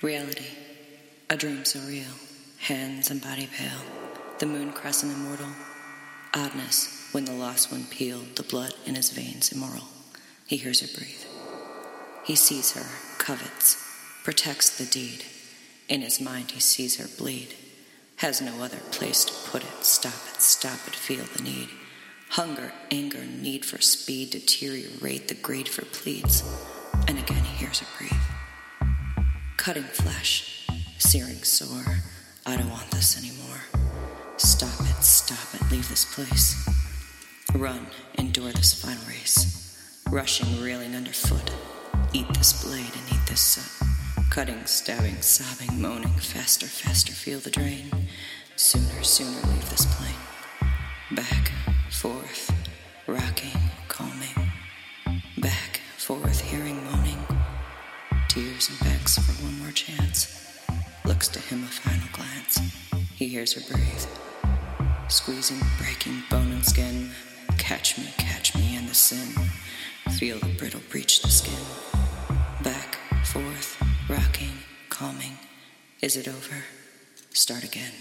Reality. A dream so real. Hands and body pale. The moon crescent immortal. Oddness when the lost one peeled, the blood in his veins immoral. He hears her breathe. He sees her, covets, protects the deed. In his mind he sees her bleed. Has no other place to put it. Stop it, stop it, feel the need. Hunger, anger, need for speed deteriorate the greed for pleads. And again he hears her breathe. Cutting flesh, searing sore. I don't want this anymore. Stop it, stop it, leave this place. Run, endure this final race. Rushing, reeling underfoot. Eat this blade and eat this soot. Cutting, stabbing, sobbing, moaning. Faster, faster, feel the drain. Sooner, sooner, leave this plane. Back, forth, rocking, calming. Back, forth, hearing, moaning. Tears and begs for one more chance. Looks to him a final glance. He hears her breathe. Squeezing, breaking bone and skin. Catch me, catch me in the sin. Feel the brittle breach the skin. Back, forth, rocking, calming. Is it over? Start again.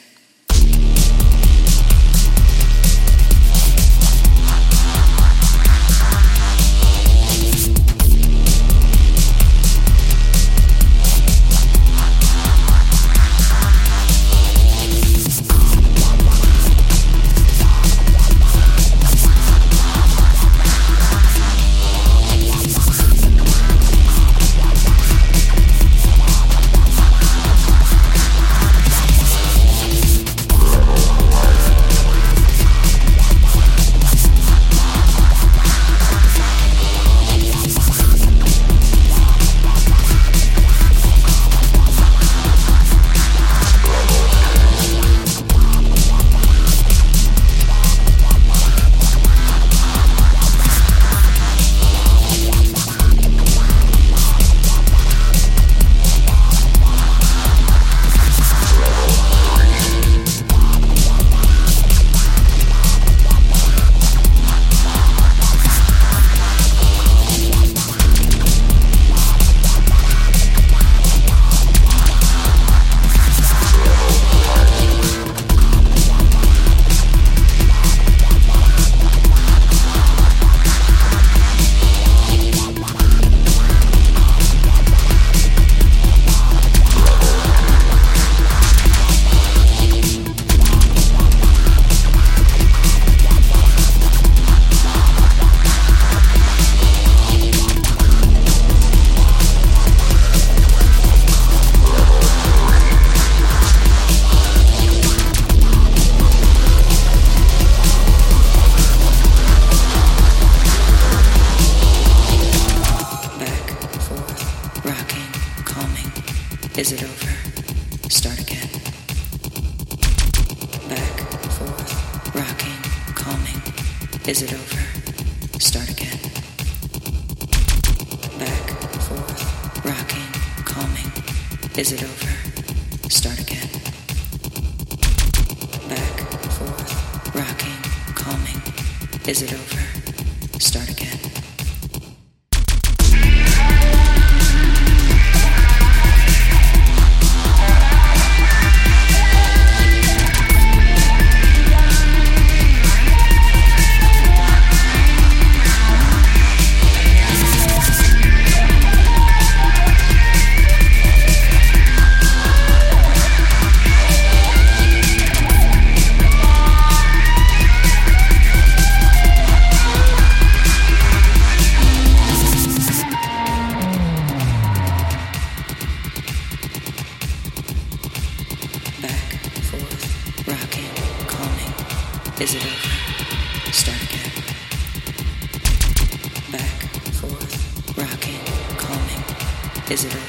Is it over? Start again. Back, forth, rocking, calming. Is it over? Start again. Back, forth, rocking, calming. Is it over? Start again. Back, forth, rocking, calming. Is it over? Start again. Is it over? Start again. Back, forth, rocking, calming. Is it over?